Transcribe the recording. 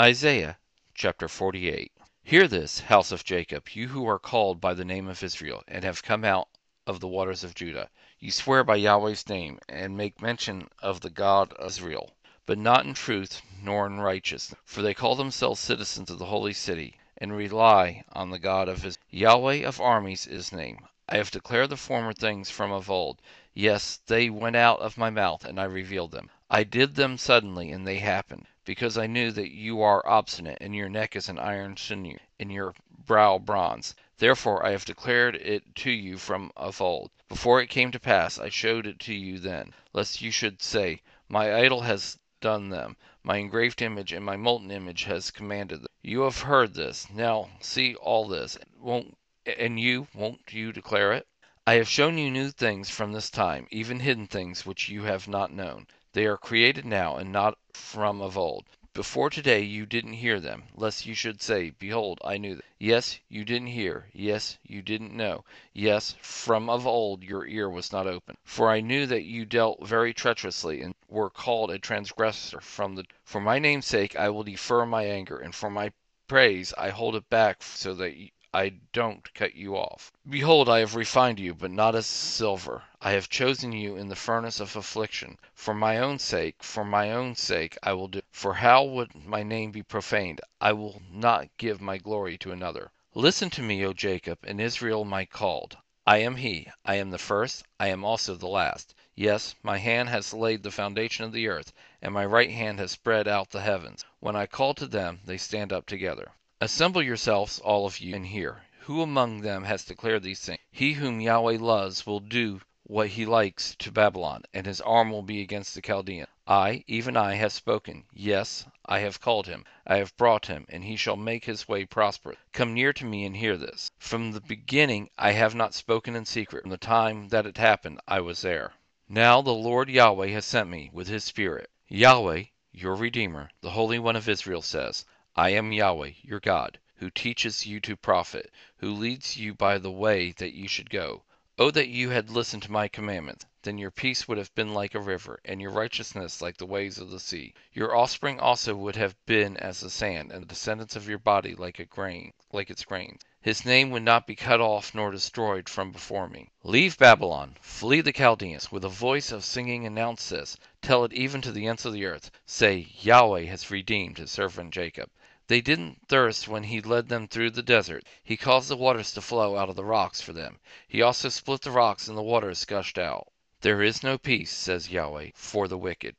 Isaiah chapter 48 Hear this, house of Jacob, you who are called by the name of Israel, and have come out of the waters of Judah. You swear by Yahweh's name, and make mention of the God of Israel, but not in truth nor in righteousness, for they call themselves citizens of the holy city, and rely on the God of Israel. Yahweh of armies is name. I have declared the former things from of old. Yes, they went out of my mouth, and I revealed them. I did them suddenly, and they happened, because I knew that you are obstinate, and your neck is an iron sinew, and your brow bronze. Therefore I have declared it to you from of old. Before it came to pass, I showed it to you then, lest you should say, My idol has done them, my engraved image and my molten image has commanded them. You have heard this, now see all this, won't and you, won't you declare it? I have shown you new things from this time, even hidden things which you have not known. They are created now, and not from of old. Before today you didn't hear them, lest you should say, Behold, I knew them. Yes, you didn't hear; yes, you didn't know; yes, from of old your ear was not open. For I knew that you dealt very treacherously, and were called a transgressor from the. For my name's sake I will defer my anger, and for my praise I hold it back so that I don't cut you off. Behold, I have refined you, but not as silver. I have chosen you in the furnace of affliction. For my own sake, for my own sake I will do. For how would my name be profaned? I will not give my glory to another. Listen to me, O Jacob, and Israel my called. I am he. I am the first. I am also the last. Yes, my hand has laid the foundation of the earth, and my right hand has spread out the heavens. When I call to them, they stand up together. Assemble yourselves, all of you, and hear. Who among them has declared these things? He whom Yahweh loves will do what he likes to Babylon, and his arm will be against the Chaldeans. I, even I, have spoken. Yes, I have called him. I have brought him, and he shall make his way prosperous. Come near to me and hear this. From the beginning I have not spoken in secret. From the time that it happened, I was there. Now the Lord Yahweh has sent me with his Spirit. Yahweh, your Redeemer, the Holy One of Israel, says, I am Yahweh, your God, who teaches you to profit, who leads you by the way that you should go. Oh, that you had listened to my commandments! Then your peace would have been like a river, and your righteousness like the waves of the sea. Your offspring also would have been as the sand, and the descendants of your body like a grain, like its grains. His name would not be cut off nor destroyed from before me. Leave Babylon, flee the Chaldeans. With a voice of singing announce this. Tell it even to the ends of the earth. Say, Yahweh has redeemed his servant Jacob. They didn't thirst when he led them through the desert. He caused the waters to flow out of the rocks for them. He also split the rocks and the waters gushed out. There is no peace, says Yahweh, for the wicked.